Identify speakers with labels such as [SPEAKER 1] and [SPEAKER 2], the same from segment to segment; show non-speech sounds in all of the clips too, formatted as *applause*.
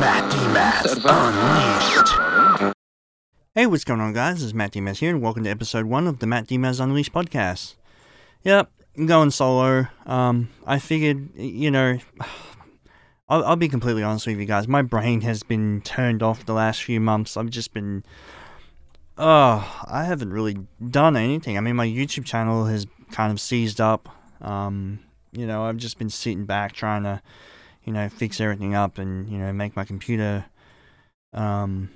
[SPEAKER 1] Mat Demaz Unleashed.
[SPEAKER 2] Hey, what's going on, guys? This is Mat Demaz here, and welcome to episode one of the Mat Demaz Unleashed podcast. Yep, I'm going solo. Um, I figured, you know, *sighs* I'll, I'll be completely honest with you guys. My brain has been turned off the last few months. I've just been, oh, I haven't really done anything. I mean, my YouTube channel has kind of seized up. Um, you know, I've just been sitting back trying to, you know, fix everything up and you know make my computer, um,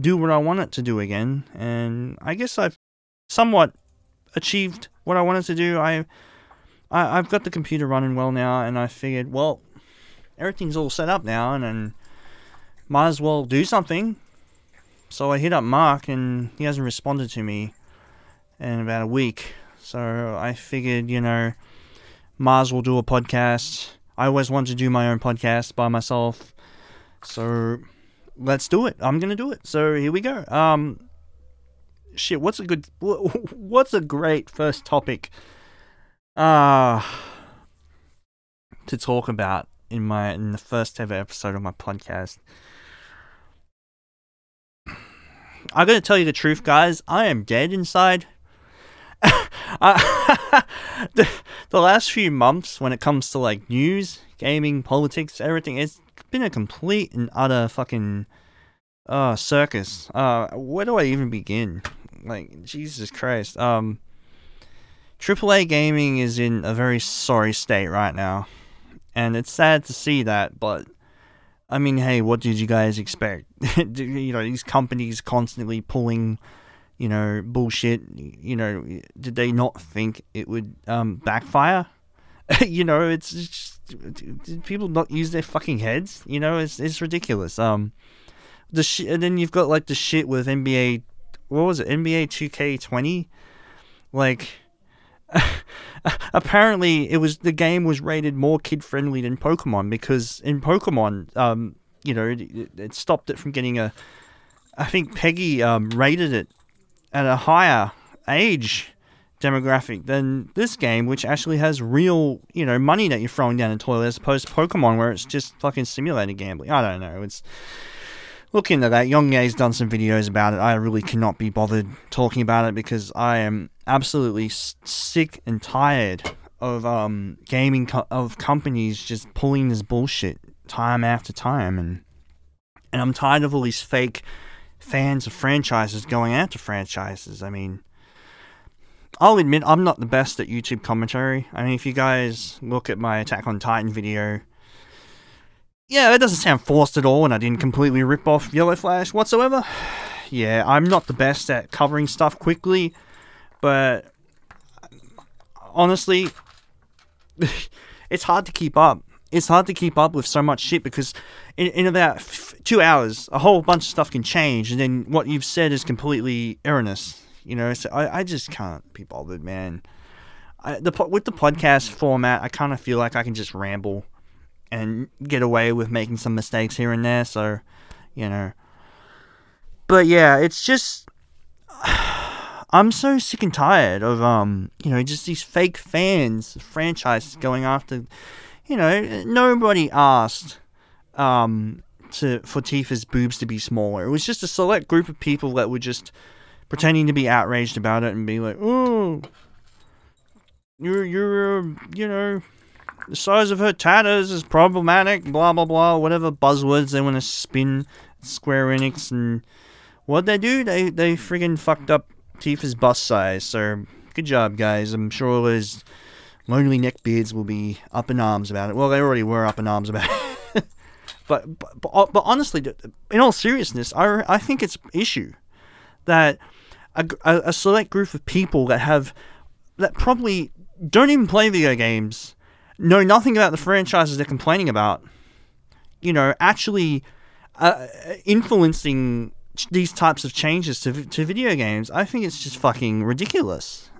[SPEAKER 2] do what I want it to do again. And I guess I've somewhat achieved what I wanted to do. I, I I've got the computer running well now, and I figured, well, everything's all set up now, and, and might as well do something. So I hit up Mark, and he hasn't responded to me in about a week. So I figured, you know, might as well do a podcast. I always wanted to do my own podcast by myself. So let's do it. I'm gonna do it. So here we go. Um, shit. What's a good? *laughs* What's a great first topic? Uh to talk about in my in the first ever episode of my podcast. I'm gonna tell you the truth, guys. I am dead inside. *laughs* The, the last few months, when it comes to like news, gaming, politics, everything, it's been a complete and utter fucking uh circus. Uh, where do I even begin? Like Jesus Christ. Um, AAA gaming is in a very sorry state right now, and it's sad to see that. But I mean, hey, what did you guys expect? *laughs* you know, these companies constantly pulling you know, bullshit. You know, did they not think it would um, backfire? *laughs* you know, it's just, people not use their fucking heads? You know, it's it's ridiculous. Um, the shit, and then you've got like the shit with NBA. What was it? NBA Two K Twenty. Like, *laughs* apparently, it was the game was rated more kid friendly than Pokemon because in Pokemon, um, you know, it, it stopped it from getting a. I think PEGI um, rated it at a higher age demographic than this game, which actually has real, you know, money that you're throwing down the toilet as opposed to Pokemon, where it's just fucking simulated gambling. I don't know. It's look into that. Young YongYea's done some videos about it. I really cannot be bothered talking about it because I am absolutely sick and tired of um gaming co- of companies just pulling this bullshit time after time, and and I'm tired of all these fake fans of franchises going after franchises. I mean, I'll admit I'm not the best at YouTube commentary. I mean, if you guys look at my Attack on Titan video, yeah, it doesn't sound forced at all, and I didn't completely rip off Yellow Flash whatsoever. *sighs* Yeah, I'm not the best at covering stuff quickly, but honestly, *laughs* it's hard to keep up it's hard to keep up with so much shit because in, in about f- two hours, a whole bunch of stuff can change, and then what you've said is completely erroneous. You know, so I, I just can't be bothered, man. I, the with the podcast format, I kind of feel like I can just ramble and get away with making some mistakes here and there. So, you know, but yeah, it's just *sighs* I'm so sick and tired of um, you know, just these fake fans, franchises going after you know, nobody asked um, to for Tifa's boobs to be smaller. It was just a select group of people that were just pretending to be outraged about it and be like, "Oh, you're you're you know." The size of her tatters is problematic, blah blah blah, whatever buzzwords they want to spin Square Enix and what they do, they they friggin' fucked up Tifa's bust size. So good job, guys. I'm sure there's lonely neckbeards will be up in arms about it. Well, they already were up in arms about it. *laughs* but, but, but, but honestly, in all seriousness, I, I think it's an issue that a, a, select group of people that have that probably don't even play video games, know nothing about the franchises they're complaining about, you know, actually uh, influencing these types of changes to to video games. I think it's just fucking ridiculous.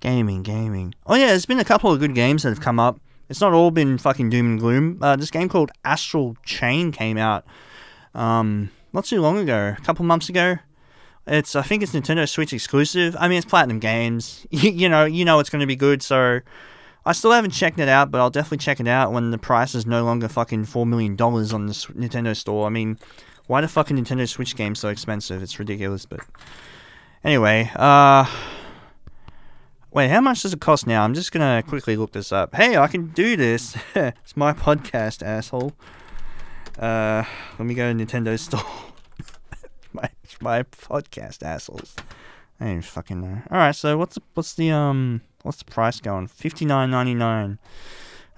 [SPEAKER 2] Gaming, gaming. Oh yeah, there's been a couple of good games that have come up. It's not all been fucking doom and gloom. Uh, this game called Astral Chain came out um, not too long ago, a couple months ago. It's I think it's Nintendo Switch exclusive. I mean, it's Platinum Games. *laughs* You, you know, you know it's going to be good. So I still haven't checked it out, but I'll definitely check it out when the price is no longer fucking four million dollars on the Nintendo store. I mean, why the fucking Nintendo Switch game so expensive? It's ridiculous. But anyway, uh, wait, how much does it cost now? I'm just gonna quickly look this up. Hey, I can do this. *laughs* it's my podcast, asshole. Uh, let me go to Nintendo store. *laughs* my my podcast, assholes. I don't fucking know. All right, so what's the, what's the um what's the price going? Fifty nine ninety nine.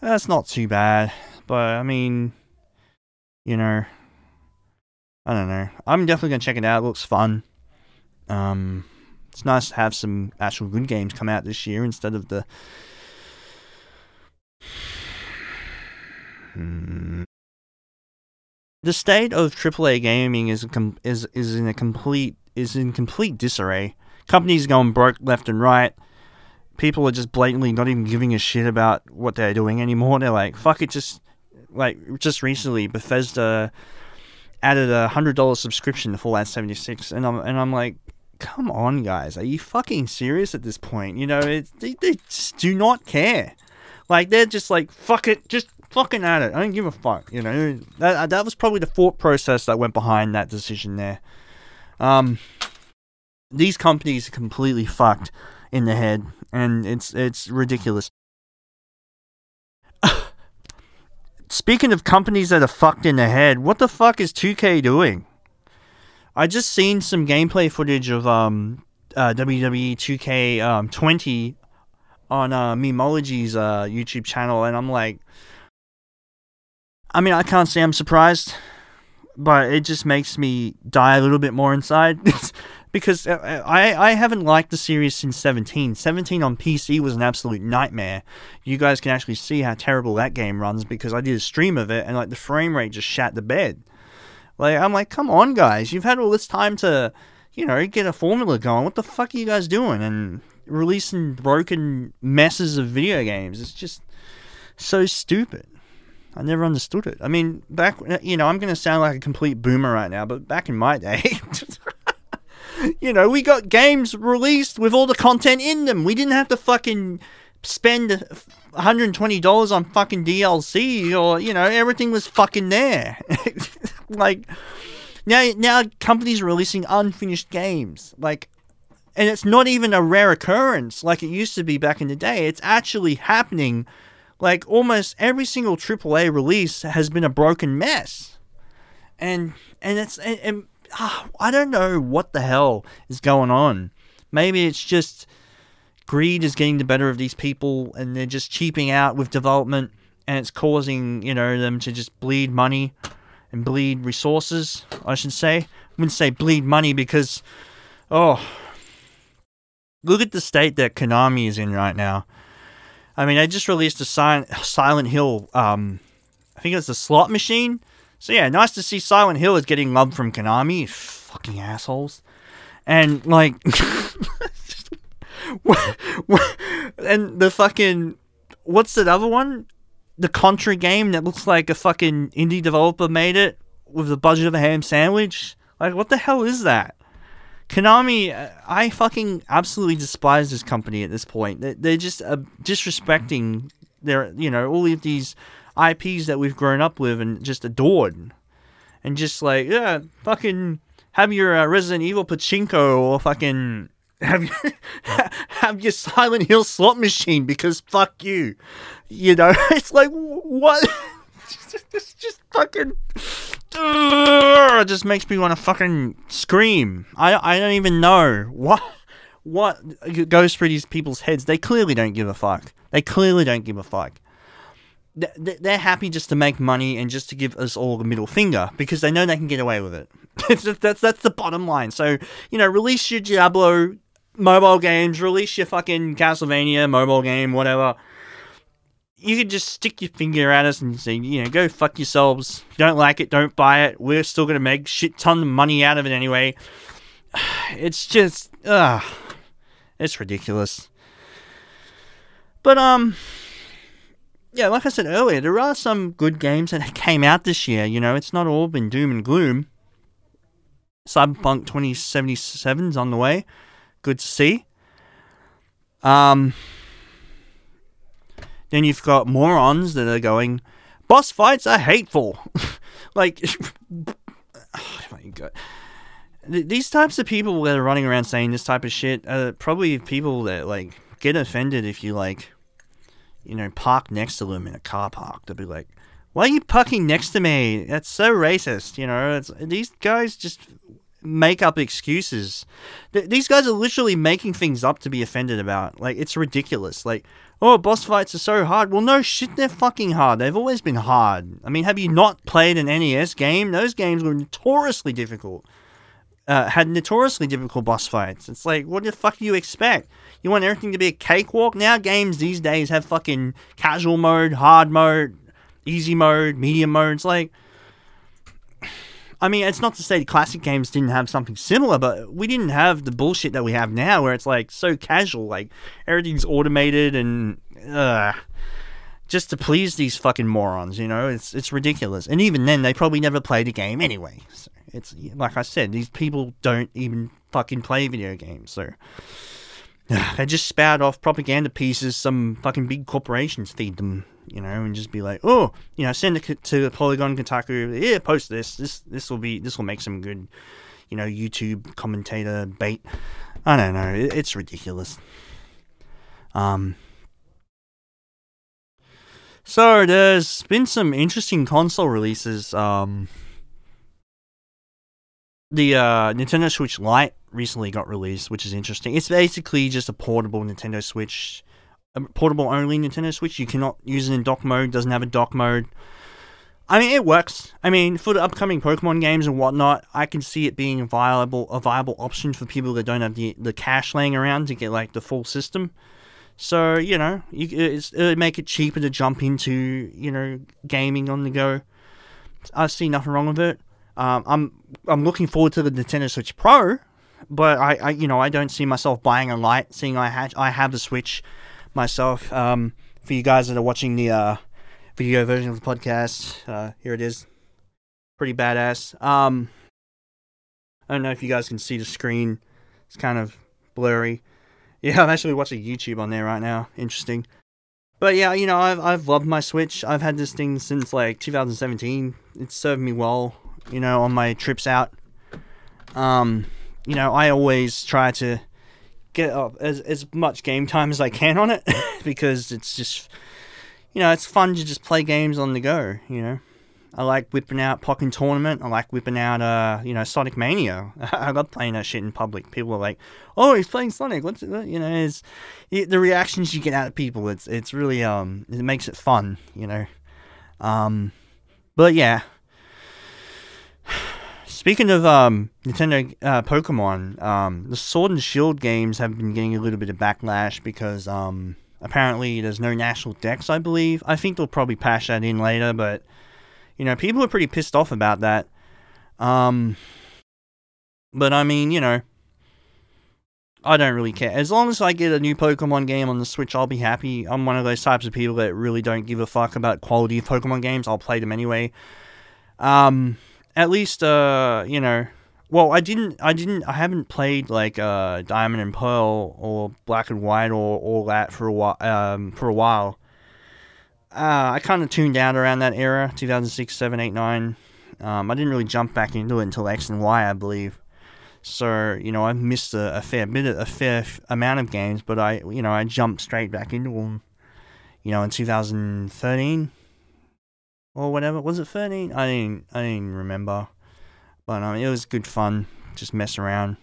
[SPEAKER 2] That's not too bad, but I mean, you know, I don't know. I'm definitely gonna check it out. It looks fun. Um, it's nice to have some actual good games come out this year instead of the. *sighs* The state of AAA gaming is com- is is in a complete is in complete disarray. Companies going broke left and right. People are just blatantly not even giving a shit about what they're doing anymore. They're like, fuck it, just like just recently Bethesda added a hundred dollar subscription to Fallout seventy six, and I'm and I'm like, come on, guys, are you fucking serious at this point? You know, they they just do not care. Like they're just like, fuck it, just fucking at it. I don't give a fuck. You know, that that was probably the thought process that went behind that decision there. Um, these companies are completely fucked in the head, and it's it's ridiculous. *laughs* Speaking of companies that are fucked in the head, what the fuck is 2K doing? I just seen some gameplay footage of um uh, WWE 2K um 20 on uh, Memology's uh, YouTube channel, and I'm like, I mean, I can't say I'm surprised, but it just makes me die a little bit more inside. *laughs* because uh, I, I haven't liked the series since 17. 17 on PC was an absolute nightmare. You guys can actually see how terrible that game runs because I did a stream of it and like the frame rate just shat the bed. Like I'm like, come on guys, you've had all this time to, you know, get a formula going. What the fuck are you guys doing? And releasing broken messes of video games. It's just so stupid. I never understood it. I mean, back you know, I'm going to sound like a complete boomer right now, but back in my day, *laughs* you know, we got games released with all the content in them. We didn't have to fucking spend $120 on fucking DLC or, you know, everything was fucking there. *laughs* like now now companies are releasing unfinished games. Like and it's not even a rare occurrence like it used to be back in the day. It's actually happening. Like almost every single AAA release has been a broken mess, and and it's and, and ah, I don't know what the hell is going on. Maybe it's just greed is getting the better of these people, and they're just cheaping out with development, and it's causing you know them to just bleed money and bleed resources. I should say. I wouldn't say bleed money because, oh, look at the state that Konami is in right now. I mean, they just released a Silent Hill. Um, I think it's a slot machine. So yeah, nice to see Silent Hill is getting love from Konami. Fucking assholes. And like, *laughs* and the fucking what's the other one? The Contra game that looks like a fucking indie developer made it with the budget of a ham sandwich. Like, what the hell is that? Konami, uh, I fucking absolutely despise this company at this point. They're just uh, disrespecting their, you know, all of these IPs that we've grown up with and just adored. And just like, yeah, fucking have your uh, Resident Evil pachinko or fucking have your, *laughs* have your Silent Hill slot machine because fuck you. You know, *laughs* it's like, what? *laughs* it's just fucking it just makes me want to fucking scream. I I don't even know what what goes through these people's heads. They clearly don't give a fuck. They clearly don't give a fuck. They're happy just to make money and just to give us all the middle finger because they know they can get away with it. that's that's the bottom line. So you know, release your Diablo mobile games, release your fucking Castlevania mobile game, whatever you could just stick your finger at us and say, you know, go fuck yourselves. Don't like it, don't buy it. We're still gonna make shit ton of money out of it anyway. *sighs* It's just, ugh, it's ridiculous. But um, yeah, like I said earlier, there are some good games that *laughs* came out this year. You know, it's not all been doom and gloom. Cyberpunk 2077's on the way. Good to see. Um, Then you've got morons that are going, boss fights are hateful. *laughs* like, *sighs* oh my god. These types of people that are running around saying this type of shit are probably people that like get offended if you like, you know, park next to them in a car park. They'll be like, "Why are you parking next to me? That's so racist." You know, it's, these guys just make up excuses. Th- these guys are literally making things up to be offended about. Like it's ridiculous. Like, oh, boss fights are so hard. Well, no shit, they're fucking hard. They've always been hard. I mean, have you not played an NES game? Those games were notoriously difficult. Uh, had notoriously difficult boss fights. It's like, what the fuck do you expect? You want everything to be a cakewalk? Now games these days have fucking casual mode, hard mode, easy mode, medium mode. It's like, I mean, it's not to say the classic games didn't have something similar, but we didn't have the bullshit that we have now, where it's like so casual, like everything's automated and uh, just to please these fucking morons. You know, it's it's ridiculous. And even then, they probably never played a game anyway. So it's like I said, these people don't even fucking play video games, so. *sighs* They just spout off propaganda pieces some fucking big corporations feed them, you know, and just be like, oh, you know, send it to the Polygon Kotaku. Yeah, post this. This this will be this will make some good, you know, YouTube commentator bait. I don't know. It, it's ridiculous. Um. So there's been some interesting console releases. Um. The uh, Nintendo Switch Lite recently got released, which is interesting. It's basically just a portable Nintendo Switch, portable only Nintendo Switch. You cannot use it in dock mode. Doesn't have a dock mode. I mean, it works. I mean, for the upcoming Pokemon games and whatnot, I can see it being a viable a viable option for people that don't have the the cash laying around to get like the full system. So you know, you, it's, it would make it cheaper to jump into you know gaming on the go. I see nothing wrong with it. Um, I'm I'm looking forward to the Nintendo Switch Pro, but I, I you know I don't see myself buying a Lite. Seeing I had I have the Switch myself. Um, for you guys that are watching the uh, video version of the podcast, uh, here it is. Pretty badass. Um, I don't know if you guys can see the screen. It's kind of blurry. *laughs* Yeah, I'm actually watching YouTube on there right now. Interesting. But yeah, you know, I've I've loved my Switch. I've had this thing since like 2017. It's served me well, you know, on my trips out. Um, you know, I always try to get up as as much game time as I can on it *laughs* because it's just you know, it's fun to just play games on the go, you know. I like whipping out Pokken Tournament. I like whipping out, uh, you know, Sonic Mania. *laughs* I love playing that shit in public. People are like, "Oh, he's playing Sonic." What's it? You know, it's it, the reactions you get out of people. It's it's really um, it makes it fun, you know. Um, but yeah. Speaking of um, Nintendo uh, Pokemon, um, the Sword and Shield games have been getting a little bit of backlash because um, apparently there's no National Dex. I believe. I think they'll probably patch that in later, but you know, people are pretty pissed off about that. Um, but I mean, you know, I don't really care. As long as I get a new Pokemon game on the Switch, I'll be happy. I'm one of those types of people that really don't give a fuck about quality of Pokemon games. I'll play them anyway. Um, at least, uh, you know, well, I didn't, I didn't, I haven't played like uh, Diamond and Pearl or Black and White or all that for a while. Um, for a while. Uh, I kind of tuned out around that era, 2006, 7, 8, 9. Um, I didn't really jump back into it until X and Y, I believe. So you know, I missed a, a fair bit, a fair f- amount of games, but I, you know, I jumped straight back into them. You know, in 2013 or whatever. Was it 13? I didn't, I didn't remember. But um, it was good fun, just mess around.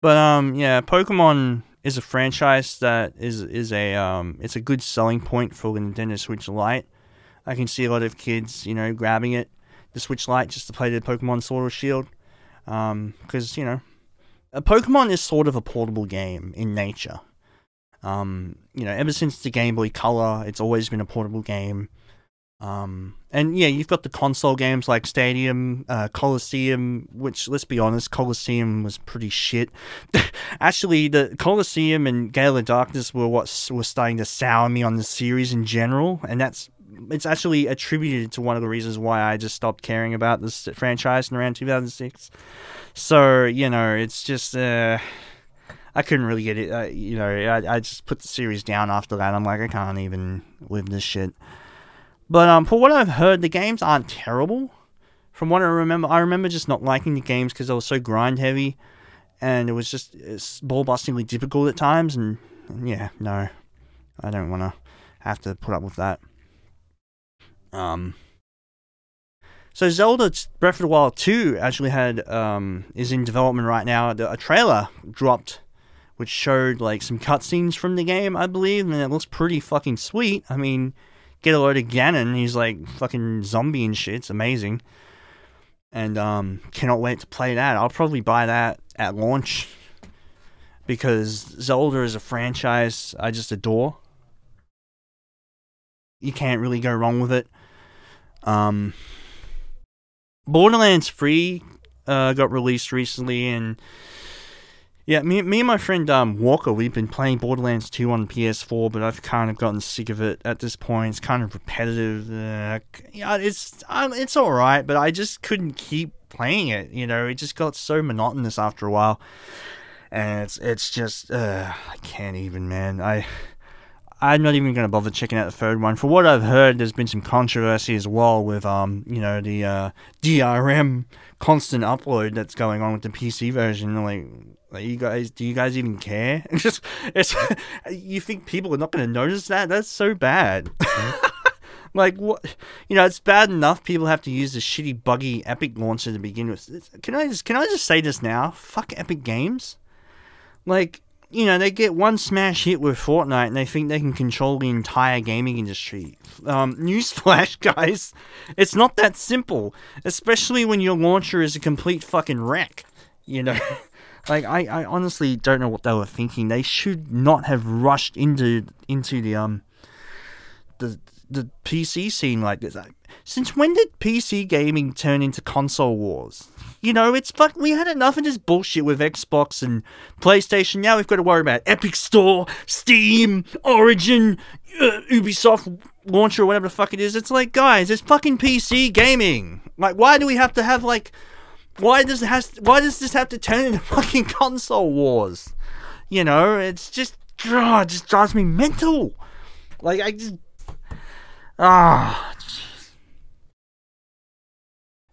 [SPEAKER 2] But um, yeah, Pokemon is a franchise that is is a um, it's a good selling point for the Nintendo Switch Lite. I can see a lot of kids, you know, grabbing it, the Switch Lite, just to play the Pokemon Sword or Shield, because you know, a Pokemon is sort of a portable game in nature. Um, you know, ever since the Game Boy Color, it's always been a portable game. Um, and yeah, you've got the console games like Stadium, uh, Colosseum, which let's be honest, Colosseum was pretty shit. *laughs* Actually, the Colosseum and Gale of Darkness were what was starting to sour me on the series in general, and that's it's actually attributed to one of the reasons why I just stopped caring about this franchise in around 2006. So you know, it's just uh, I couldn't really get it. Uh, you know, I, I just put the series down after that. I'm like, I can't even live this shit. But um, for what I've heard, the games aren't terrible. From what I remember, I remember just not liking the games because they were so grind heavy, and it was just ball bustingly difficult at times. And, and yeah, no, I don't want to have to put up with that. Um. So Zelda Breath of the Wild 2 actually had um is in development right now. A trailer dropped which showed like some cutscenes from the game, I believe, and it looks pretty fucking sweet. I mean, get a load of Ganon, he's like fucking zombie and shit. It's amazing. And um cannot wait to play that. I'll probably buy that at launch because Zelda is a franchise I just adore. You can't really go wrong with it. Um Borderlands 3 uh, got released recently, and yeah, me, me and my friend um, Walker, we've been playing Borderlands 2 on PS4, but I've kind of gotten sick of it at this point. It's kind of repetitive. Uh, yeah, it's um, it's all right, but I just couldn't keep playing it. You know, it just got so monotonous after a while, and it's it's just uh, I can't even, man. I I'm not even going to bother checking out the third one. For what I've heard, there's been some controversy as well with, um, you know, the uh, DRM constant upload that's going on with the PC version. Like, like you guys, do you guys even care? *laughs* Just, it's, you think people are not going to notice that? That's so bad. *laughs* like what? You know, it's bad enough people have to use the shitty, buggy Epic launcher to begin with. Can I just, can I just say this now? Fuck Epic Games. Like you know, they get one smash hit with Fortnite and they think they can control the entire gaming industry. Um, *laughs* newsflash, guys, it's not that simple, especially when your launcher is a complete fucking wreck. You know, like I, I honestly don't know what they were thinking. They should not have rushed into into the um the the PC scene like this. Since when did PC gaming turn into console wars? You know, it's fuck. We had enough of this bullshit with Xbox and PlayStation. Now we've got to worry about Epic Store, Steam, Origin, uh, Ubisoft launcher, or whatever the fuck it is. It's like, guys, it's fucking PC gaming. Like, why do we have to have like? Why does it has? Why does this have to turn into *laughs* fucking console wars? You know, it's just, oh, it just drives me mental. Like, I just Ah.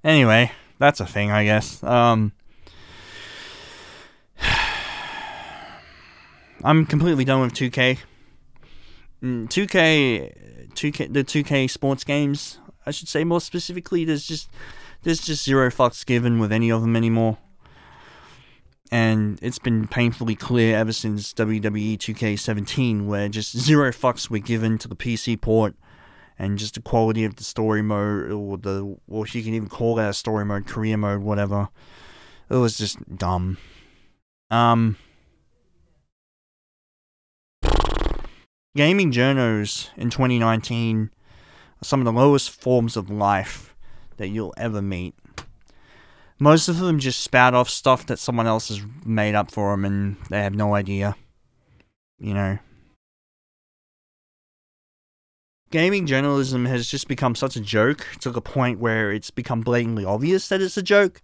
[SPEAKER 2] anyway, that's a thing, I guess. Um. *sighs* I'm completely done with 2K. 2K, 2K, the 2K sports games. I should say more specifically. There's just there's just zero fucks given with any of them anymore. And it's been painfully clear ever since WWE 2K17, where just zero fucks were given to the PC port and just the quality of the story mode, or the, or you can even call that a story mode, career mode, whatever. It was just dumb. Um, gaming journos in 2019 are some of the lowest forms of life that you'll ever meet. Most of them just spout off stuff that someone else has made up for them and they have no idea. You know, gaming journalism has just become such a joke to the point where it's become blatantly obvious that it's a joke.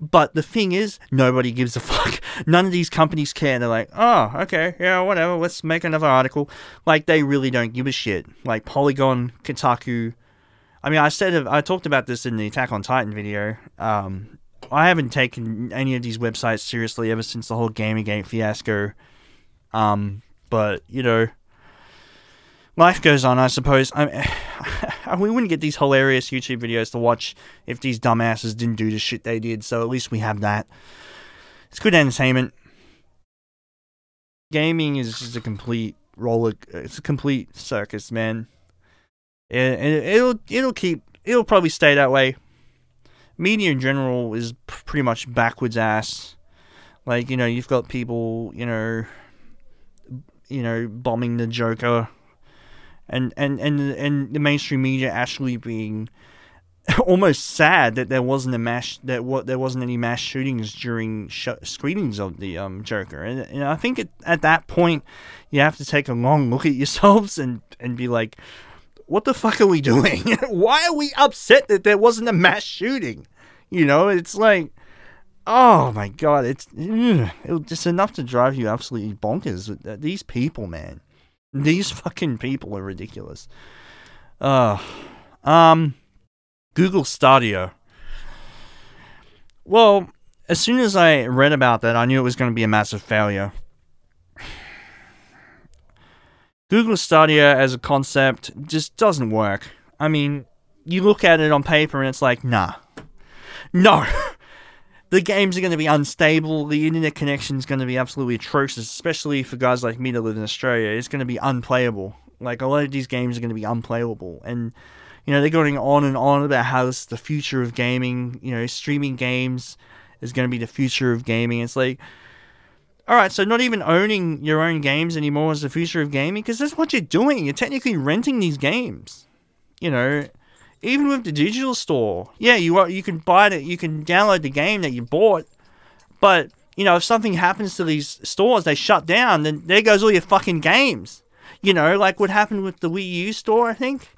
[SPEAKER 2] But the thing is, nobody gives a *laughs* fuck. None of these companies care. They're like, oh, okay, yeah, whatever, let's make another article. Like, they really don't give a shit. Like, Polygon, Kotaku. I mean, I said, I talked about this in the Attack on Titan video. Um, I haven't taken any of these websites seriously ever since the whole Gamergate fiasco. Um, but, you know, life goes on, I suppose. I *sighs* we wouldn't get these hilarious YouTube videos to watch if these dumbasses didn't do the shit they did. So at least we have that. It's good entertainment. Gaming is just a complete roller. It's a complete circus, man. It, it'll it'll keep. It'll probably stay that way. Media in general is pretty much backwards ass. Like you know, you've got people, you know, you know, bombing the Joker and and and and the mainstream media actually being *laughs* almost sad that there wasn't a mass that what there wasn't any mass shootings during sh- screenings of the um, Joker, and, and I think at that point you have to take a long *laughs* look at yourselves and and be like, what the fuck are we doing? *laughs* Why are we upset that there wasn't a mass shooting? You know, it's like oh my god, it's ugh, it, just enough to drive you absolutely bonkers. Uh, These people, man, these fucking people are ridiculous. Uh, um, Google Stadia. Well, as soon as I read about that, I knew it was going to be a massive failure. Google Stadia as a concept just doesn't work. I mean, you look at it on paper and it's like, nah. No. *laughs* the games are going to be unstable. The internet connection is going to be absolutely atrocious, especially for guys like me that live in Australia. It's going to be unplayable. Like, a lot of these games are going to be unplayable. And, you know, they're going on and on about how this is the future of gaming. You know, streaming games is going to be the future of gaming. It's like, all right, so not even owning your own games anymore is the future of gaming because that's what you're doing. You're technically renting these games. You know, even with the digital store, yeah, you are, you can buy it, you can download the game that you bought, but you know, if something happens to these stores, they shut down, then there goes all your fucking games. You know, like what happened with the Wii U store, I think.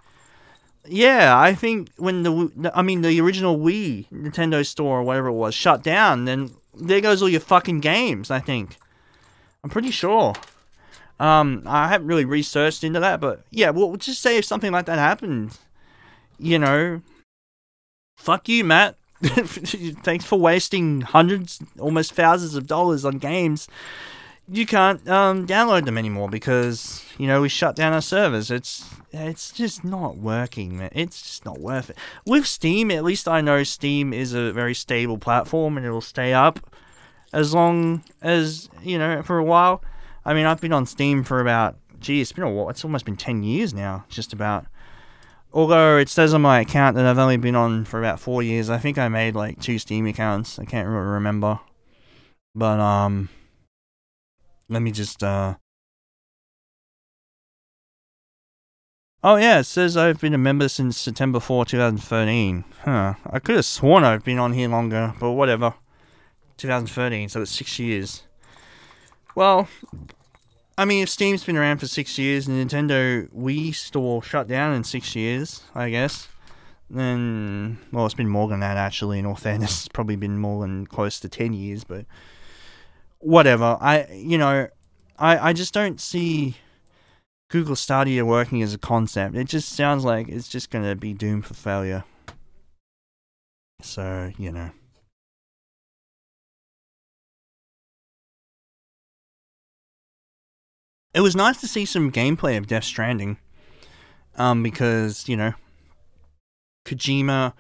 [SPEAKER 2] Yeah, I think when the I mean the original Wii Nintendo store or whatever it was shut down, then there goes all your fucking games. I think. I'm pretty sure. Um, I haven't really researched into that, but yeah, well, just say if something like that happened, you know, fuck you, Mat. *laughs* Thanks for wasting hundreds, almost thousands of dollars on games. You can't um, download them anymore because you know we shut down our servers. It's it's just not working, man. It's just not worth it. With Steam, at least I know Steam is a very stable platform and it'll stay up as long as you know for a while. I mean, I've been on Steam for about gee, it's been a while. It's almost been ten years now, just about. Although it says on my account that I've only been on for about four years. I think I made like two Steam accounts. I can't really remember, but um, let me just uh. Oh yeah, it says I've been a member since September 4, 2013. Huh. I could have sworn I've been on here longer, but whatever. 2013, so it's six years. Well, I mean, if Steam's been around for six years and Nintendo Wii store shut down in six years, I guess, then well, it's been more than that actually. In all fairness, *laughs* it's probably been more than close to ten years, but whatever. I you know, I I just don't see Google Stadia working as a concept. It just sounds like it's just going to be doomed for failure. So you know. it was nice to see some gameplay of Death Stranding. Um, because, you know, Kojima,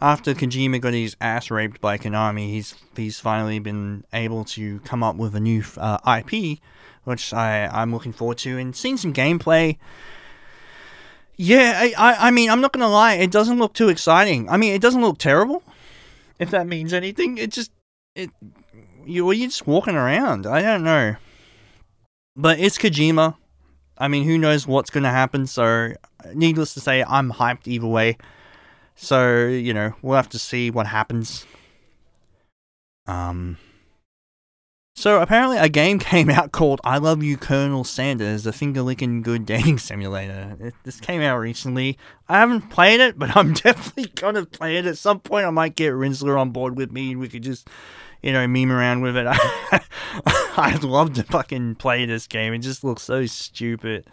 [SPEAKER 2] after Kojima got his ass raped by Konami, he's he's finally been able to come up with a new uh, IP, which I, I'm looking forward to, and seeing some gameplay. Yeah, I, I, I mean, I'm not gonna lie, it doesn't look too exciting. I mean, it doesn't look terrible, if that means anything. It just, it, you, you're just walking around. I don't know. But it's Kojima. I mean, who knows what's to happen? So, needless to say, I'm hyped either way. So, you know, we'll have to see what happens. Um. So, apparently, a game *laughs* came out called I Love You, Colonel Sanders, a finger licking good dating *laughs* simulator. It, this came out recently. I haven't played it, but *laughs* I'm definitely to play it. At some point, I might get Rinsler on board with me and we could just you know, meme around with it. I'd love to fucking play this game. It just looks so stupid.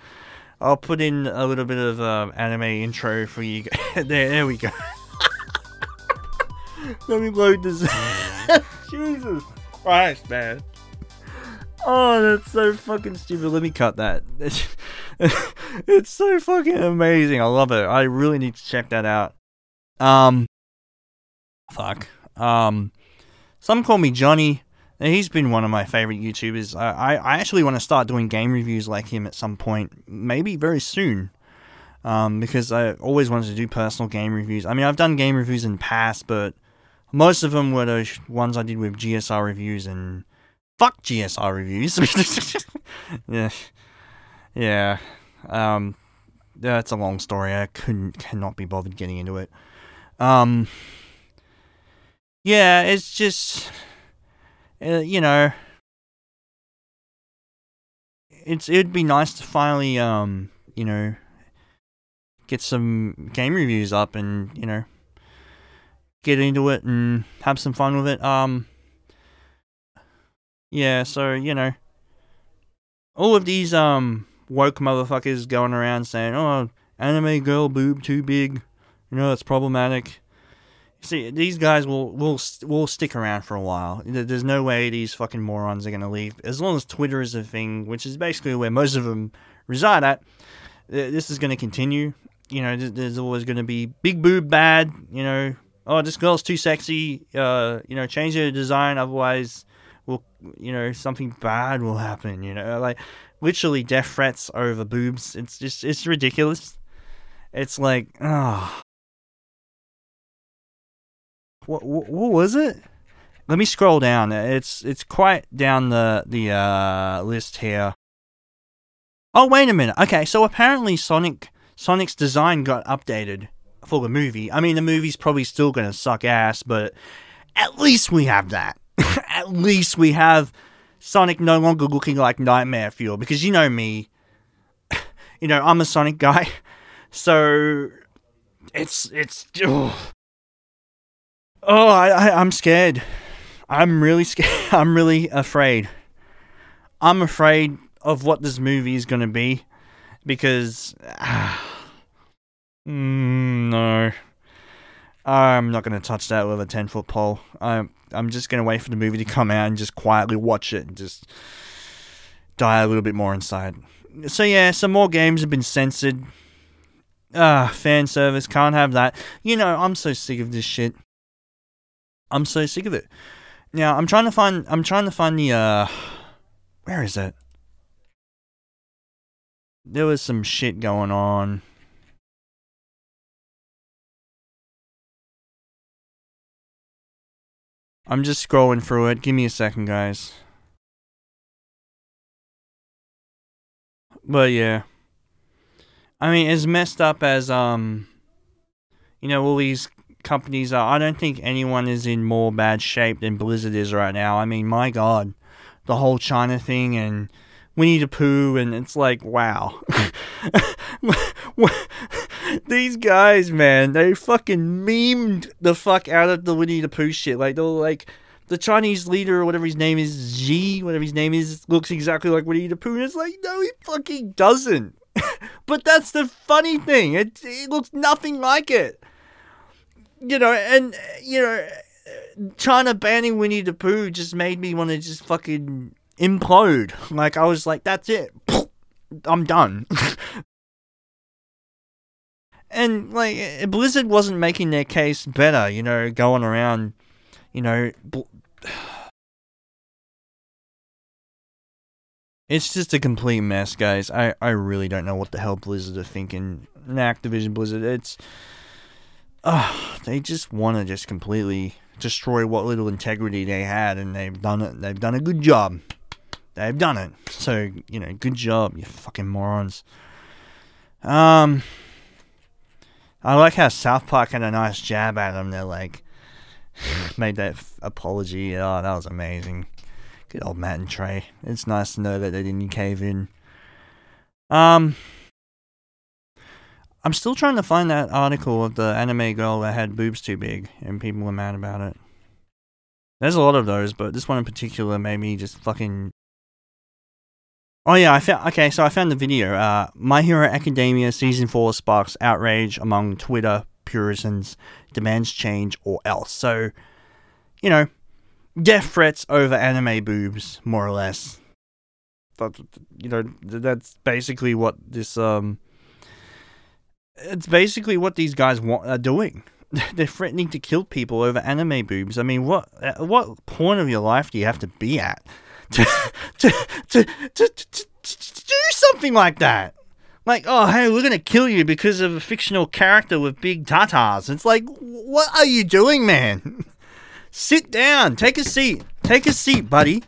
[SPEAKER 2] I'll put in a little bit of um, anime intro for you. *laughs* there, there we go. *laughs* Let me load this. *laughs* Jesus Christ, man. Oh, that's so fucking stupid. Let me cut that. it's so fucking amazing. I love it. I really need to check that out. Um, fuck. Um, SomecallmeJohnny. He's been one of my favorite YouTubers. I, I actually want to start doing game reviews like him at some point, maybe very soon. Um, because I always wanted to do personal game reviews. I mean, I've done game reviews in the past, but most of them were the ones I did with GSR reviews and fuck GSR reviews. *laughs* yeah, yeah. Um, that's a long story. I couldn't, cannot be bothered getting into it. Um, yeah, it's just, uh, you know, it's it'd be nice to finally, um, you know, get some game reviews up and you know, get into it and have some fun with it. Um, Yeah, so you know, all of these um woke motherfuckers going around saying, "Oh, anime girl boob too big," you know, it's problematic. See, these guys will will will stick around for a while. There's no way these fucking morons are gonna leave. As long as Twitter is a thing, which is basically where most of them reside at, this is gonna continue. You know, there's always gonna be big boob bad. You know, oh this girl's too sexy. Uh, you know, change her design, otherwise, will you know something bad will happen. You know, like literally death threats over boobs. It's just it's ridiculous. It's like. Oh what, what, was it? Let me scroll down. It's it's quite down the the uh, list here. Oh wait a minute. Okay, so apparently Sonic Sonic's design got updated for the movie. I mean, the movie's probably still gonna suck ass, but at least we have that. *laughs* at least we have Sonic no longer looking like Nightmare Fuel because you know me. *laughs* you know I'm a Sonic guy, *laughs* so it's it's. Ugh. Oh, I, I I'm scared. I'm really scared. *laughs* I'm really afraid. I'm afraid of what this movie is going to be because *sighs* mm, no. I'm not going to touch that with a 10 foot pole. I'm I'm just going to wait for the movie to come out and just quietly watch it and just die a little bit more inside. So yeah, some more games have been censored. Ah, fan service can't have that. You know, I'm so sick of this shit. I'm so sick of it. Now I'm trying to find I'm trying to find the uh where is it? There was some shit going on. I'm just scrolling through it. Give me a second, guys. But yeah. I mean, as messed up as um you know all these companies are. I don't think anyone is in more bad shape than Blizzard is right now. I mean, my God, the whole China thing and Winnie the Pooh, and it's like, wow. *laughs* These guys, man, they fucking memed the fuck out of the Winnie the Pooh shit. Like, they're like, the Chinese leader or whatever his name is, Xi, whatever his name is, looks exactly like Winnie the Pooh. And it's like, no, he fucking doesn't. *laughs* but that's the funny thing. It, it looks nothing like it you know, and you know, China banning Winnie the Pooh just made me want to just fucking implode. Like I was like, that's it, *laughs* I'm done. *laughs* and like Blizzard wasn't making their case better, you know, going around, you know. Bl- It's just a complete mess, guys. I, I really don't know what the hell Blizzard are thinking. Activision Blizzard, it's uh, they just want to just completely destroy what little integrity they had, and they've done it. They've done a good job. They've done it. So you know, good job, you fucking morons. Um, I like how South Park had a nice jab at them. They're like, *sighs* made that apology. Oh, that was amazing. Good old Matt and Trey. It's nice to know that they didn't cave in. Um, I'm still trying to find that article of the anime girl that had boobs too big, and people were mad about it. There's a lot of those, but this one in particular made me just fucking. Oh yeah, I found. Okay, so I found the video. Uh, My Hero Academia season four sparks outrage among Twitter Puritans, demands change or else. So, you know, death threats over anime boobs, more or less. But you know, that's basically what this um it's basically what these guys want, are doing. *laughs* They're threatening to kill people over anime boobs. I mean, what uh, what point of your life do you have to be at *laughs* to to to to, to, to do something like that? Like, oh, hey, we're gonna kill you because of a fictional character with big tatas. It's like, what are you doing, man? *laughs* Sit down, take a seat, take a seat, buddy.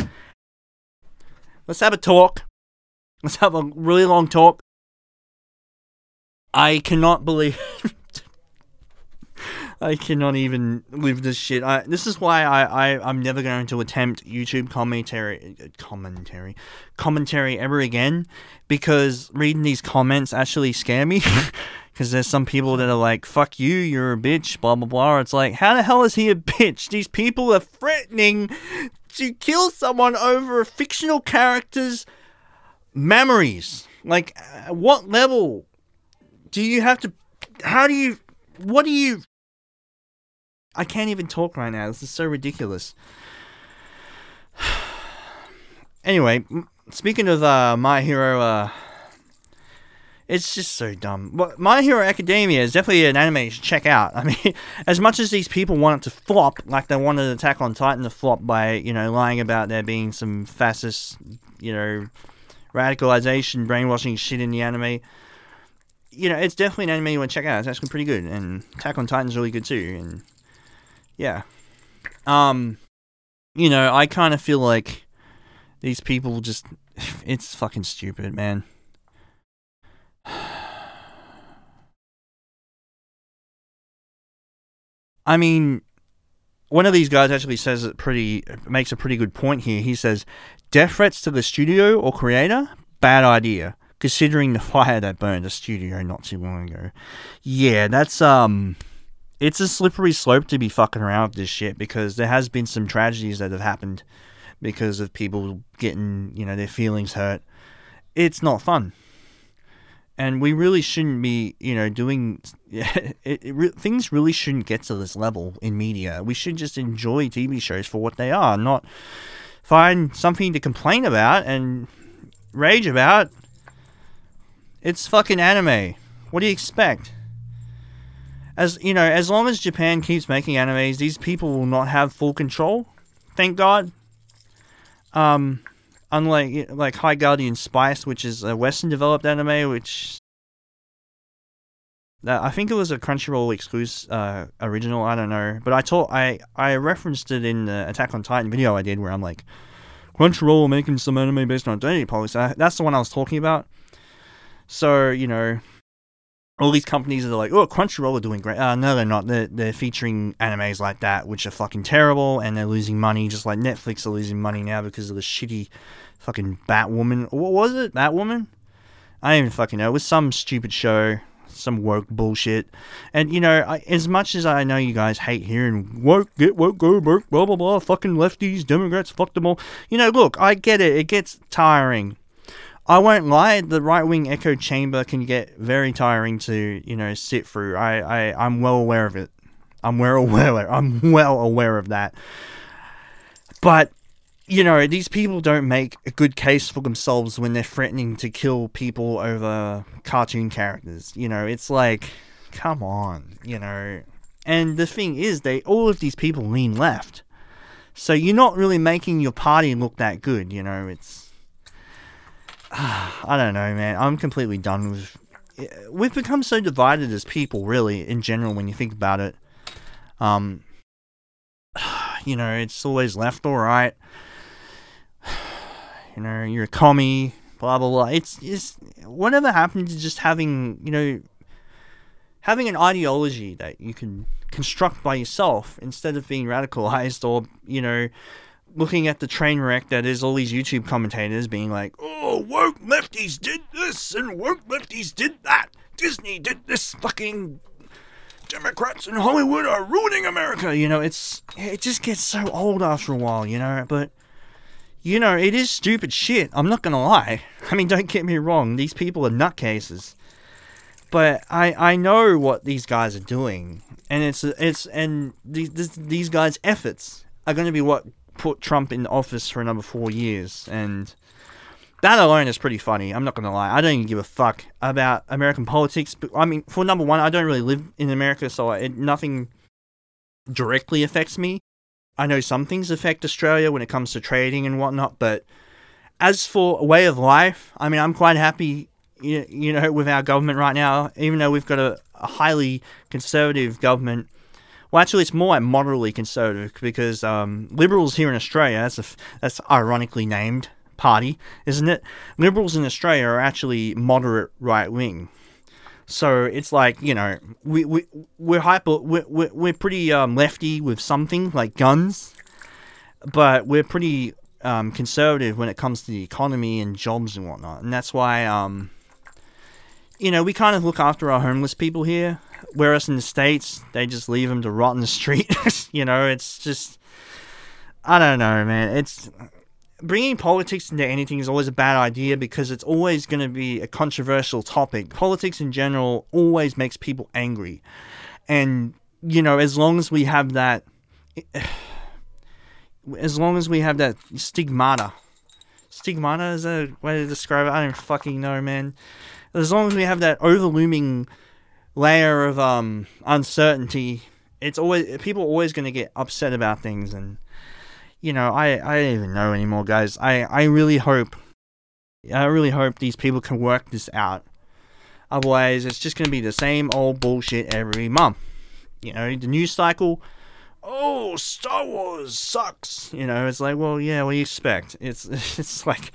[SPEAKER 2] Let's have a talk. Let's have a really long talk. I cannot believe. *laughs* I cannot even live this shit. I, this is why I, I, I'm never going to attempt YouTube commentary, commentary, commentary ever again, because reading these comments actually scare me. *laughs* Because there's some people that are like, fuck you, you're a bitch, blah, blah, blah. It's like, how the hell is he a bitch? These people are threatening to kill someone over a fictional character's memories. Like, at what level do you have to? How do you? What do you? I can't even talk right now. This is so ridiculous. *sighs* anyway, speaking of uh, My Hero, uh, it's just so dumb. But My Hero Academia is definitely an anime you should check out. *laughs* I mean, as much as these people want it to flop, like they wanted Attack on Titan to flop by, you know, lying about there being some fascist, you know, radicalization, brainwashing shit in the anime. You know, it's definitely an anime you want to check out. It's actually pretty good, and Attack on Titan's really good too. And yeah, um, you know, I kind of feel like these people just, *sighs* it's fucking stupid, man. *sighs* I mean, one of these guys actually says it pretty makes a pretty good point here. He says, "Death threats to the studio or creator, bad idea, considering the *laughs* fire that burned the studio not too long ago." Yeah, that's um, it's a slippery slope to be fucking around with this shit because there has been some tragedies that have happened because of people getting you know their feelings hurt. It's not fun and we really shouldn't be, you know, doing *laughs* it, it things. Really shouldn't get to this level in media. We should just enjoy TV shows for what they are, not find something to complain about and rage about. It's fucking anime. What do you expect? As you know, as long as Japan keeps making animes, these people will not have full control. Thank God. Um, unlike like High Guardian Spice, which is a Western developed anime, which that I think it was a Crunchyroll exclusive uh, original. I don't know, but I told I I referenced it in the Attack on Titan video I did, where I'm like, Crunchyroll making some anime based on identity politics. That's the one I was talking about. So you know, all these companies are like, oh, Crunchyroll are doing great. Uh, no, they're not. They're, they're featuring animes like that, which are fucking terrible, and they're losing money, just like Netflix are losing money now because of the shitty fucking Batwoman. What was it? Batwoman? I don't even fucking know. It was some stupid show, some woke bullshit. And, you know, I, as much as I know you guys hate hearing woke, get woke, go woke, blah, blah, blah, fucking lefties, Democrats, fuck them all. You know, look, I get it. It gets tiring. I won't lie, the right wing echo chamber can get very tiring to, you know, sit through. I, I, I'm well aware of it. I'm well *laughs* aware I'm well aware of that. But you know, these people don't make a good case for themselves when they're threatening to kill people over cartoon characters. You know, it's like, come on, you know. And the thing is, they all of these people lean left, so you're not really making your party look that good. You know, it's I don't know, man. I'm completely done with. We've become so divided as people, really, in general. When you think about it, um, *sighs* you know, it's always left or right *sighs* you know, you're a commie, blah blah blah. It's just whatever happened to just having, you know, having an ideology that you can construct by yourself instead of being radicalized or, you know, looking at the train wreck that is all these YouTube commentators being like, oh, woke lefties did this and woke lefties did that. Disney did this fucking Democrats in Hollywood are ruining America. You know, it's it just gets so old after a while, you know, but you know, it is stupid shit. I'm not gonna lie. *laughs* I mean, don't get me wrong. These people are nutcases, but I I know what these guys are doing, and it's it's and these these guys' efforts are to be what put Trump in office for another four years, and that alone is pretty funny. I'm not gonna lie. I don't even give a fuck about American politics. But I mean, for number one, I don't really live in America, so it, nothing directly affects me. I know some things affect Australia when it comes to trading and whatnot, but as for a way of life, I mean, I'm quite happy, you, know, with our government right now, even though we've got a, a highly conservative government. Well, actually, it's more like moderately conservative because um, Liberals here in Australia, that's, a, that's ironically named party, isn't it? Liberals in Australia are actually moderate right wing. So it's like you know we we we're hyper we're we're, we're pretty um, lefty with something like guns, but we're pretty um, conservative when it comes to the economy and jobs and whatnot, and that's why um you know we kind of look after our homeless people here, whereas in the states they just leave them to rot in the street. *laughs* you know, it's just I don't know, man. It's bringing politics into anything is always a bad idea because it's always going to be a controversial topic. Politics in general always makes people angry. And, you know, as long as we have that, *sighs* as long as we have that stigmata, stigmata is a way to describe it. I don't fucking know, man. As long as we have that overlooming layer of um uncertainty, it's always people are always going to get upset about things and you know, I, I don't even know anymore, guys. I, I really hope, I really hope these people can work this out. Otherwise, it's just going to be the same old bullshit every month. You know, the news cycle, oh, Star Wars sucks. You know, it's like, well, yeah, what do you expect? It's, *laughs* it's like,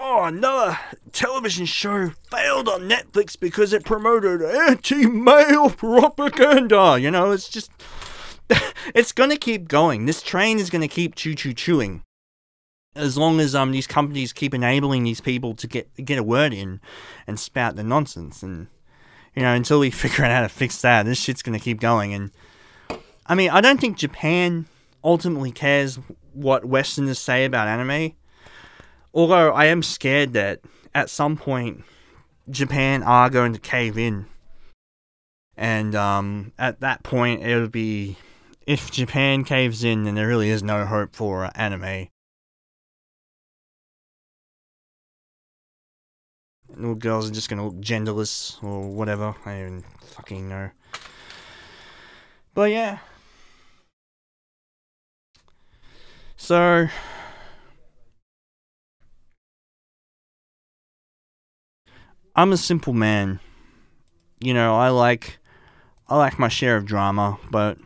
[SPEAKER 2] oh, another television show failed on Netflix because it promoted anti-male propaganda. You know, it's just *laughs* it's gonna keep going. This train is gonna keep choo choo chewing. As long as um these companies keep enabling these people to get get a word in and spout the nonsense and you know, until we *laughs* figure out how to fix that, this shit's gonna keep going and I mean I don't think Japan ultimately cares what Westerners say about anime. Although I am scared that at some point Japan are going to cave in. And um, at that point, it would be if Japan caves in, then there really is no hope for anime. Little girls are just gonna look genderless or whatever. I don't even fucking know. But yeah. So. I'm a simple man. You know, I like I like my share of drama, but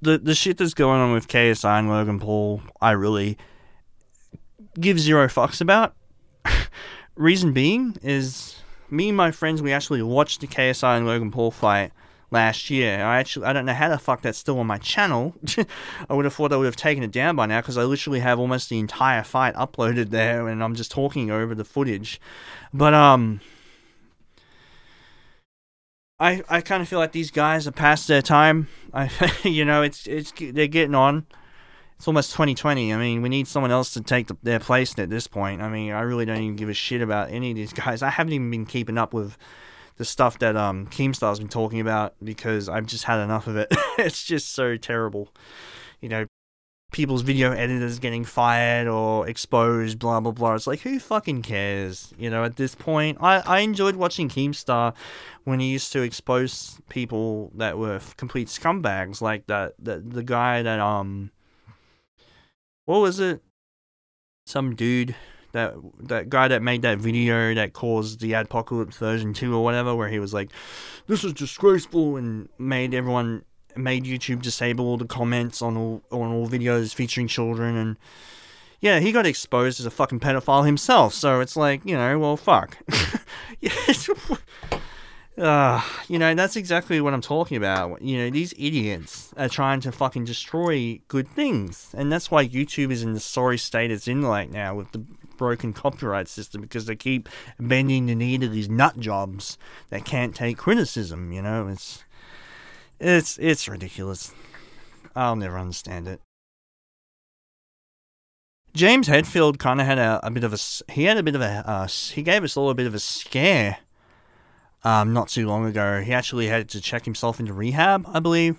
[SPEAKER 2] the the shit that's going on with KSI and Logan Paul, I really give zero fucks about. *laughs* Reason being is me and my friends we actually watched the KSI and Logan Paul fight last year. I actually I don't know how the fuck that's still on my channel. *laughs* I would have thought I would have taken it down by now because I literally have almost the entire fight uploaded there, and I'm just talking over the footage. But um, I I kind of feel like these guys are past their time. I *laughs* you know it's it's they're getting on. It's almost 2020. I mean, we need someone else to take the, their place at this point. I mean, I really don't even give a shit about any of these guys. I haven't even been keeping up with the stuff that um Keemstar's been talking about because I've just had enough of it. *laughs* it's just so terrible. You know, people's video editors getting fired or exposed, blah blah blah. It's like who fucking cares? You know, at this point, I I enjoyed watching Keemstar when he used to expose people that were complete scumbags, like that the the guy that um, what was it? Some dude. That, that guy that made that video that caused the apocalypse version 2 or whatever, where he was like, this is disgraceful and made everyone made YouTube disable all the comments on all on all videos featuring children and yeah, he got exposed as a fucking pedophile himself. So it's like, you know, well, fuck. *laughs* uh, *laughs* you know, that's exactly what I'm talking about. You know, these idiots are trying to fucking destroy good things. And that's why YouTube is in the sorry state it's in right now with the broken copyright system because they keep bending the knee to these nut jobs that can't take criticism, you know? It's it's it's ridiculous. I'll never understand it. James Hetfield kind of had a, a bit of a he had a bit of a uh, he gave us all a bit of a scare. Um, not too long ago, he actually had to check himself into rehab, I believe.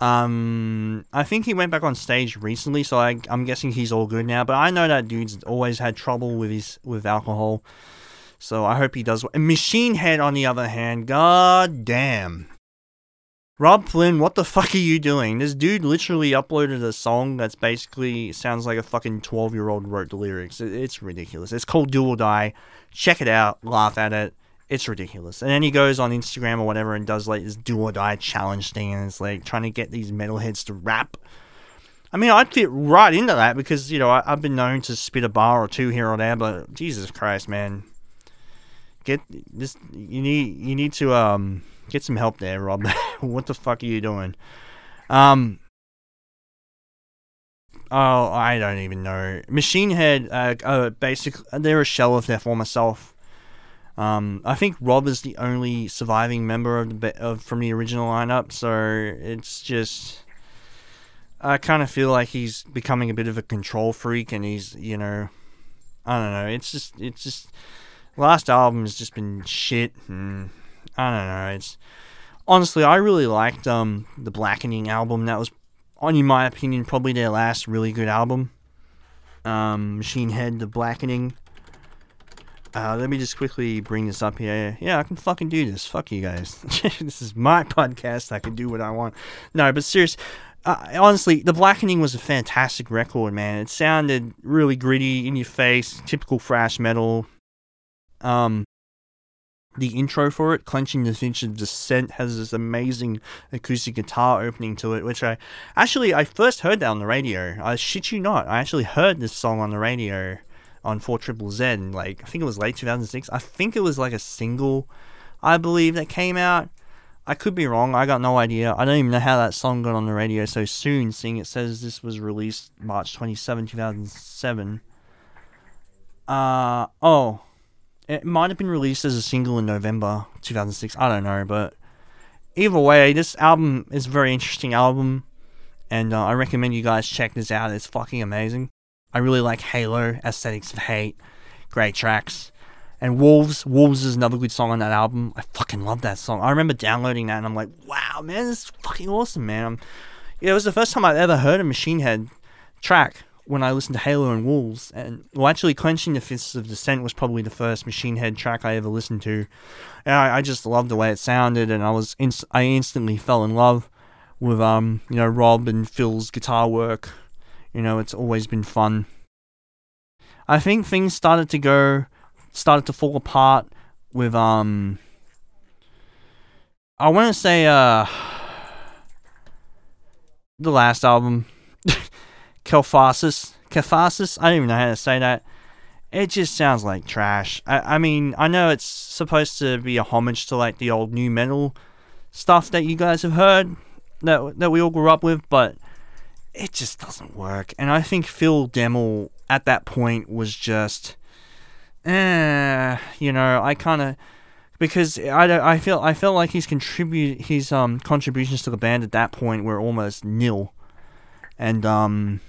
[SPEAKER 2] Um, I think he went back on stage recently, so I, I'm guessing he's all good now. But I know that dude's always had trouble with his with alcohol, so I hope he does. And Machine Head, on the other hand, god damn, Robb Flynn, what the fuck are you doing? This dude literally uploaded a song that's basically sounds like a fucking 12 year old wrote the lyrics. It's ridiculous. It's called Do or Die. Check it out, laugh at it. It's ridiculous. And then he goes on Instagram or whatever and does like this Do or Die challenge thing and it's like trying to get these metalheads to rap. I mean, I'd fit right into that because, you know, I, have been known to spit a bar or two here or there, but Jesus Christ, man. Get this, you need, you need to, um, Get some help there, Robb. *laughs* what the fuck are you doing? Um. Oh, I don't even know. Machine Head, uh, uh, basically, they're a shell of their former self. Um, I think Robb is the only surviving member of the of from the original lineup, so it's just. I kind of feel like he's becoming a bit of a control freak, and he's you know, I don't know. It's just it's just last album has just been shit, and I don't know. It's honestly I really liked um the Blackening album. That was, on in my opinion, probably their last really good album. Um, Machine Head, the Blackening. Uh, let me just quickly bring this up here. Yeah, I can fucking do this. Fuck you guys. *laughs* this is my podcast. I can do what I want. No, but serious. Uh, honestly, The Blackening was a fantastic record, man. It sounded really gritty, in your face, typical thrash metal. Um, the intro for it, Clenching the Fist of Dissent, has this amazing acoustic guitar opening to it, which I actually I first heard that on the radio. I shit you not, I actually heard this song on the radio on 4 Triple Z, like I think it was late 2006. I think it was like a single, I believe, that came out. I could be wrong. I got no idea. I don't even know how that song got on the radio so soon, seeing it says this was released March 27, 2007. Uh, oh. It might have been released as a single in November 2006. I don't know, but either way, this album is a very interesting album, and uh, I recommend you guys check this out. It's fucking amazing. I really like Halo, Aesthetics of Hate, great tracks. And Wolves, Wolves is another good song on that album. I fucking love that song. I remember downloading that and I'm like, wow, man, this is fucking awesome, man. I'm, yeah, it was the first time I'd ever heard a Machine Head track when I listened to Halo and Wolves. And well, actually, Clenching the Fists of Dissent was probably the first Machine Head track I ever listened to. And I, I just loved the way it sounded, and I was I instantly fell in love with um you know Robb and Phil's guitar work you know, it's always been fun. I think things started to go, started to fall apart with um. I want to say uh. The last album, *laughs* Kelphasis. Kelphasis. I don't even know how to say that. It just sounds like trash. I, I mean, I know it's supposed to be a homage to like the old new metal stuff that you guys have heard that that we all grew up with, but it just doesn't work. And I think Phil Demmel at that point was just, eh, you know, I kind of because I, don't, I feel I felt like his contribute his um contributions to the band at that point were almost nil, and um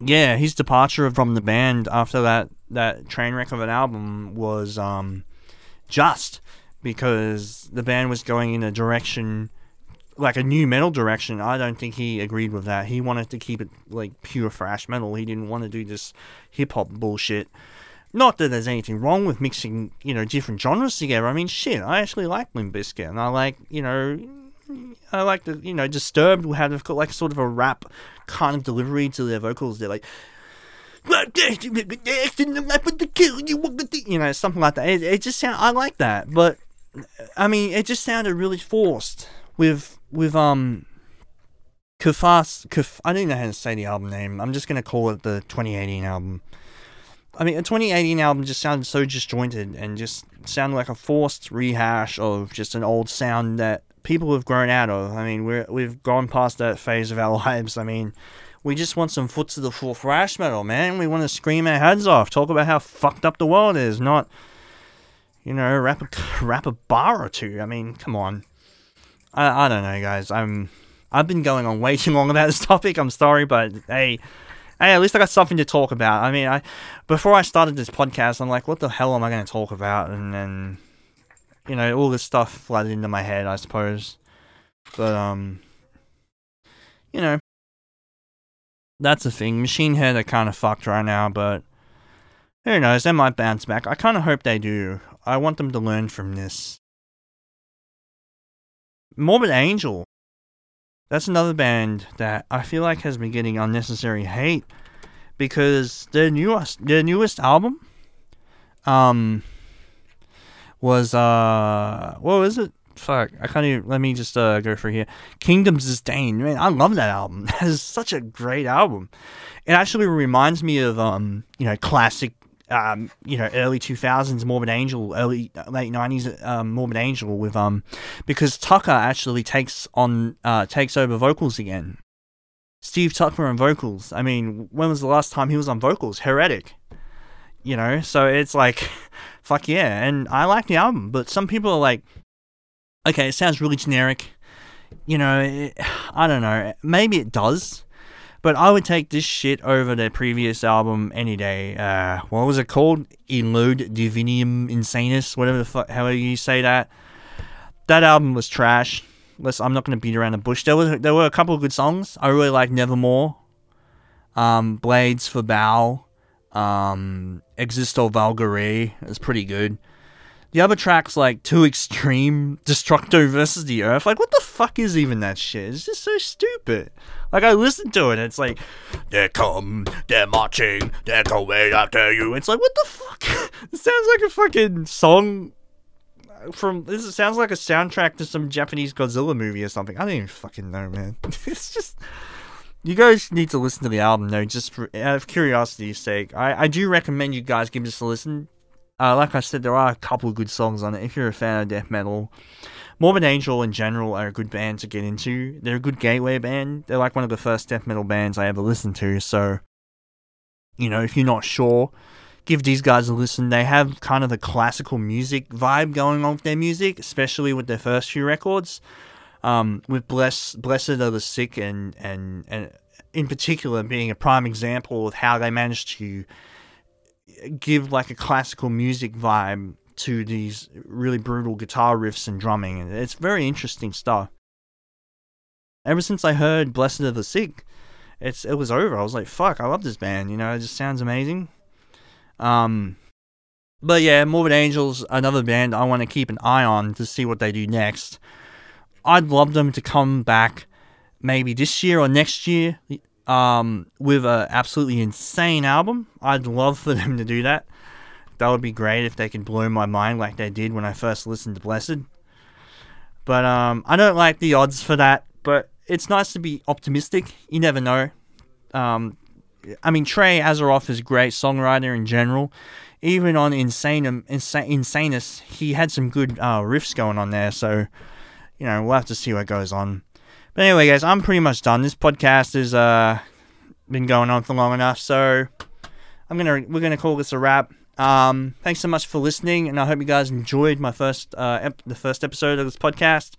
[SPEAKER 2] yeah, his departure from the band after that that train wreck of an album was um just because the band was going in a direction like a new metal direction, I don't think he agreed with that. He wanted to keep it like pure thrash metal. He didn't want to do this hip hop bullshit. Not that there's anything wrong with mixing, you know, different genres together. I mean, shit, I actually like Limp Bizkit, and I like, you know, I like the, you know, Disturbed had got like sort of a rap kind of delivery to their vocals. They're like, you know, something like that. It, it just sound I like that, but I mean, it just sounded really forced with with um Kafas Kaf I don't know how to say the album name. I'm just gonna call it the 2018 album. I mean, a 2018 album just sounded so disjointed and just sounded like a forced rehash of just an old sound that people have grown out of. I mean, we're we've gone past that phase of our *laughs* lives. I mean, we just want some foot to the floor thrash metal, man. We want to scream our heads off, talk about how fucked up the world is, not you know, rap *laughs* a, rap a bar or two. I mean, come on. I, I don't know, guys. I'm I've been going on way *laughs* too long about this topic. I'm sorry, but hey, hey, at least I got something to talk about. I mean, I before I started this podcast, I'm like, what the hell am I going to talk about? And then, you know, all this stuff flooded into my head, I suppose. But um, you know, that's the thing. Machine Head are kind of fucked right now, but who knows? They might bounce back. I kind of hope they do. I want them to learn from this. Morbid Angel. That's another band that I feel like has been getting unnecessary hate because their newest their newest album um was uh what was it? Fuck, I can't even let me just uh go for here. Kingdoms Disdain. Man, I love that album. *laughs* That is such a great album. It actually reminds me of um, you know, classic um, you know, early 2000s Morbid Angel, early late 90s um, Morbid Angel with um, because Tucker actually takes on uh, takes over vocals again. Steve Tucker on vocals. I mean, when was the last time he was on vocals? Heretic. You know, so it's like, *laughs* fuck yeah. And I like the album, but some people are like, okay, it sounds really generic. you know, it, *sighs* I don't know. Maybe it does. But I would take this shit over their previous album any day. Uh, what was it called? Illud Divinum Insanus, whatever the fuck, however you say that. That album was trash. Let's, I'm not going to beat around the bush. There were there were a couple of good songs. I really like Nevermore, um, Blades for Baal, um, Existo Vulgoré. It's pretty good. The other tracks like Too Extreme, *laughs* Destructo versus the Earth. Like, what the fuck is even that shit? It's just so stupid. Like, I listened to it, and it's like, they come, they're marching, they're going after you. It's like, what the fuck? *laughs* it sounds like a fucking song from. This It sounds like a soundtrack to some Japanese Godzilla movie or something. I don't even fucking know, man. *laughs* it's just. You guys need to listen to the album, though, just for, out of curiosity's sake. I, I do recommend you guys give this a listen uh, like I said, there are a couple of good songs on it. If you're a fan of death metal, Morbid Angel in general are a good band to get into. They're a good gateway band. They're like one of the first death metal bands I ever listened to. So, you know, if you're not sure, give these guys a listen. They have kind of the classical music vibe going on with their music, especially with their first few records. Um, with Bless, Blessed Are the Sick and, and, and in particular being a prime example of how they managed to give like a classical music vibe to these really brutal guitar riffs and drumming. And it's very interesting stuff. Ever since I heard Blessed of the Sick, it's it was over. I was like, fuck, I love this band, you know, it just sounds amazing. Um but yeah, Morbid Angels, another band I want to keep an eye on to see what they do next. I'd love them to come back maybe this year or next year um, with an absolutely insane album. I'd love for them to do that. That would be great if they could blow my mind like they did when I first listened to Blessed. But um, I don't like the odds for that. But it's nice to be optimistic. You never know. Um, I mean, Trey Azagthoth is a great songwriter in general. Even on Insane, Insane Insanus, he had some good uh, riffs going on there. So, you know, we'll have to see what goes on. But anyway, guys, I'm pretty much done. This podcast has uh, been going on for long enough, so I'm gonna we're gonna call this a wrap. Um, thanks so much for listening, and I hope you guys enjoyed my first uh, ep- the first episode of this podcast.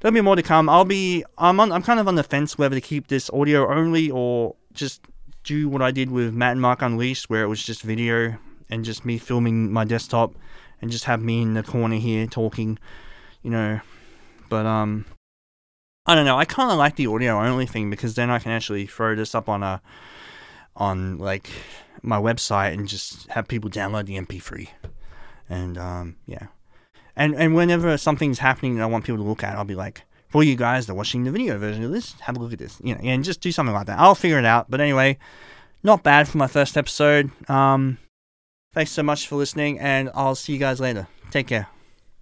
[SPEAKER 2] There'll be more to come. I'll be I'm on I'm kind of on the fence whether to keep this audio only or just do what I did with Mat and Mark Unleashed, where it was just video and just me filming my desktop and just have me in the corner here talking, you know. But um, I don't know. I kind of like the audio only thing because then I can actually throw this up on a on like my website and just have people download the MP3. And um, yeah, and and whenever something's happening that I want people to look at, I'll be like, for you guys that are watching the video version of this, have a look at this. You know, and just do something like that. I'll figure it out. But anyway, not bad for my first episode. Um, thanks so much for listening, and I'll see you guys later. Take care.